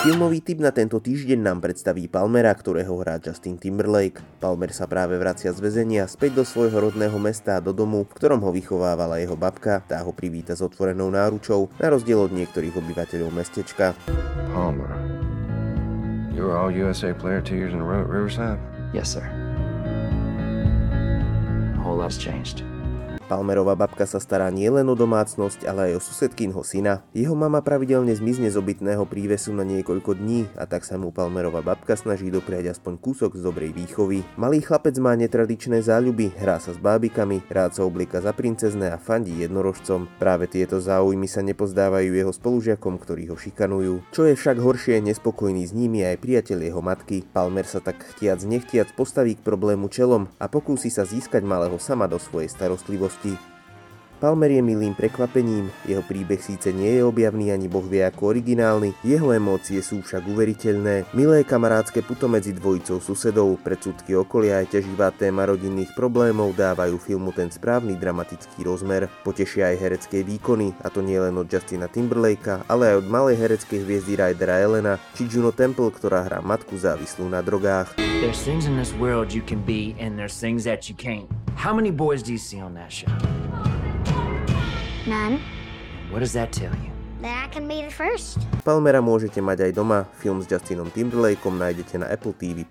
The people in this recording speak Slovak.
Filmový typ na tento týždeň nám predstaví Palmera, ktorého hrá Justin Timberlake. Palmer sa práve vracia z väzenia späť do svojho rodného mesta a do domu, v ktorom ho vychovávala jeho babka. Tá ho privíta s otvorenou náručou, na rozdiel od niektorých obyvateľov mestečka. Palmer. You were all USA player two years in a row at Riverside? Yes, sir. Whole lot's changed. Palmerová babka sa stará nielen o domácnosť, ale aj o susedkynho syna. Jeho mama pravidelne zmizne z obytného prívesu na niekoľko dní a tak sa mu Palmerová babka snaží dopriať aspoň kúsok z dobrej výchovy. Malý chlapec má netradičné záľuby, hrá sa s bábikami, rád sa oblieka za princezné a fandí jednorožcom. Práve tieto záujmy sa nepozdávajú jeho spolužiakom, ktorí ho šikanujú. Čo je však horšie, nespokojný s nimi aj priateľ jeho matky. Palmer sa tak chtiac nechtiac postaví k problému čelom a pokúsi sa získať malého sama do svojej starostlivosti Palmer je milým prekvapením, jeho príbeh síce nie je objavný ani boh vie ako originálny, jeho emócie sú však uveriteľné. Milé kamarádske puto medzi dvojicou susedov, predsudky okolia aj ťaživá téma rodinných problémov dávajú filmu ten správny dramatický rozmer. Potešia aj herecké výkony, a to nie len od Justina Timberlakea, ale aj od malej hereckej hviezdy Rydera Elena, či Juno Temple, ktorá hrá matku závislú na drogách. There's things in this world you can be, and there's things that you can't. How many boys do you see on that show? None. What does that tell you? That I can be the first. Palmera môžete mať aj doma, film s Justinom Timberlakeom nájdete na Apple TV+.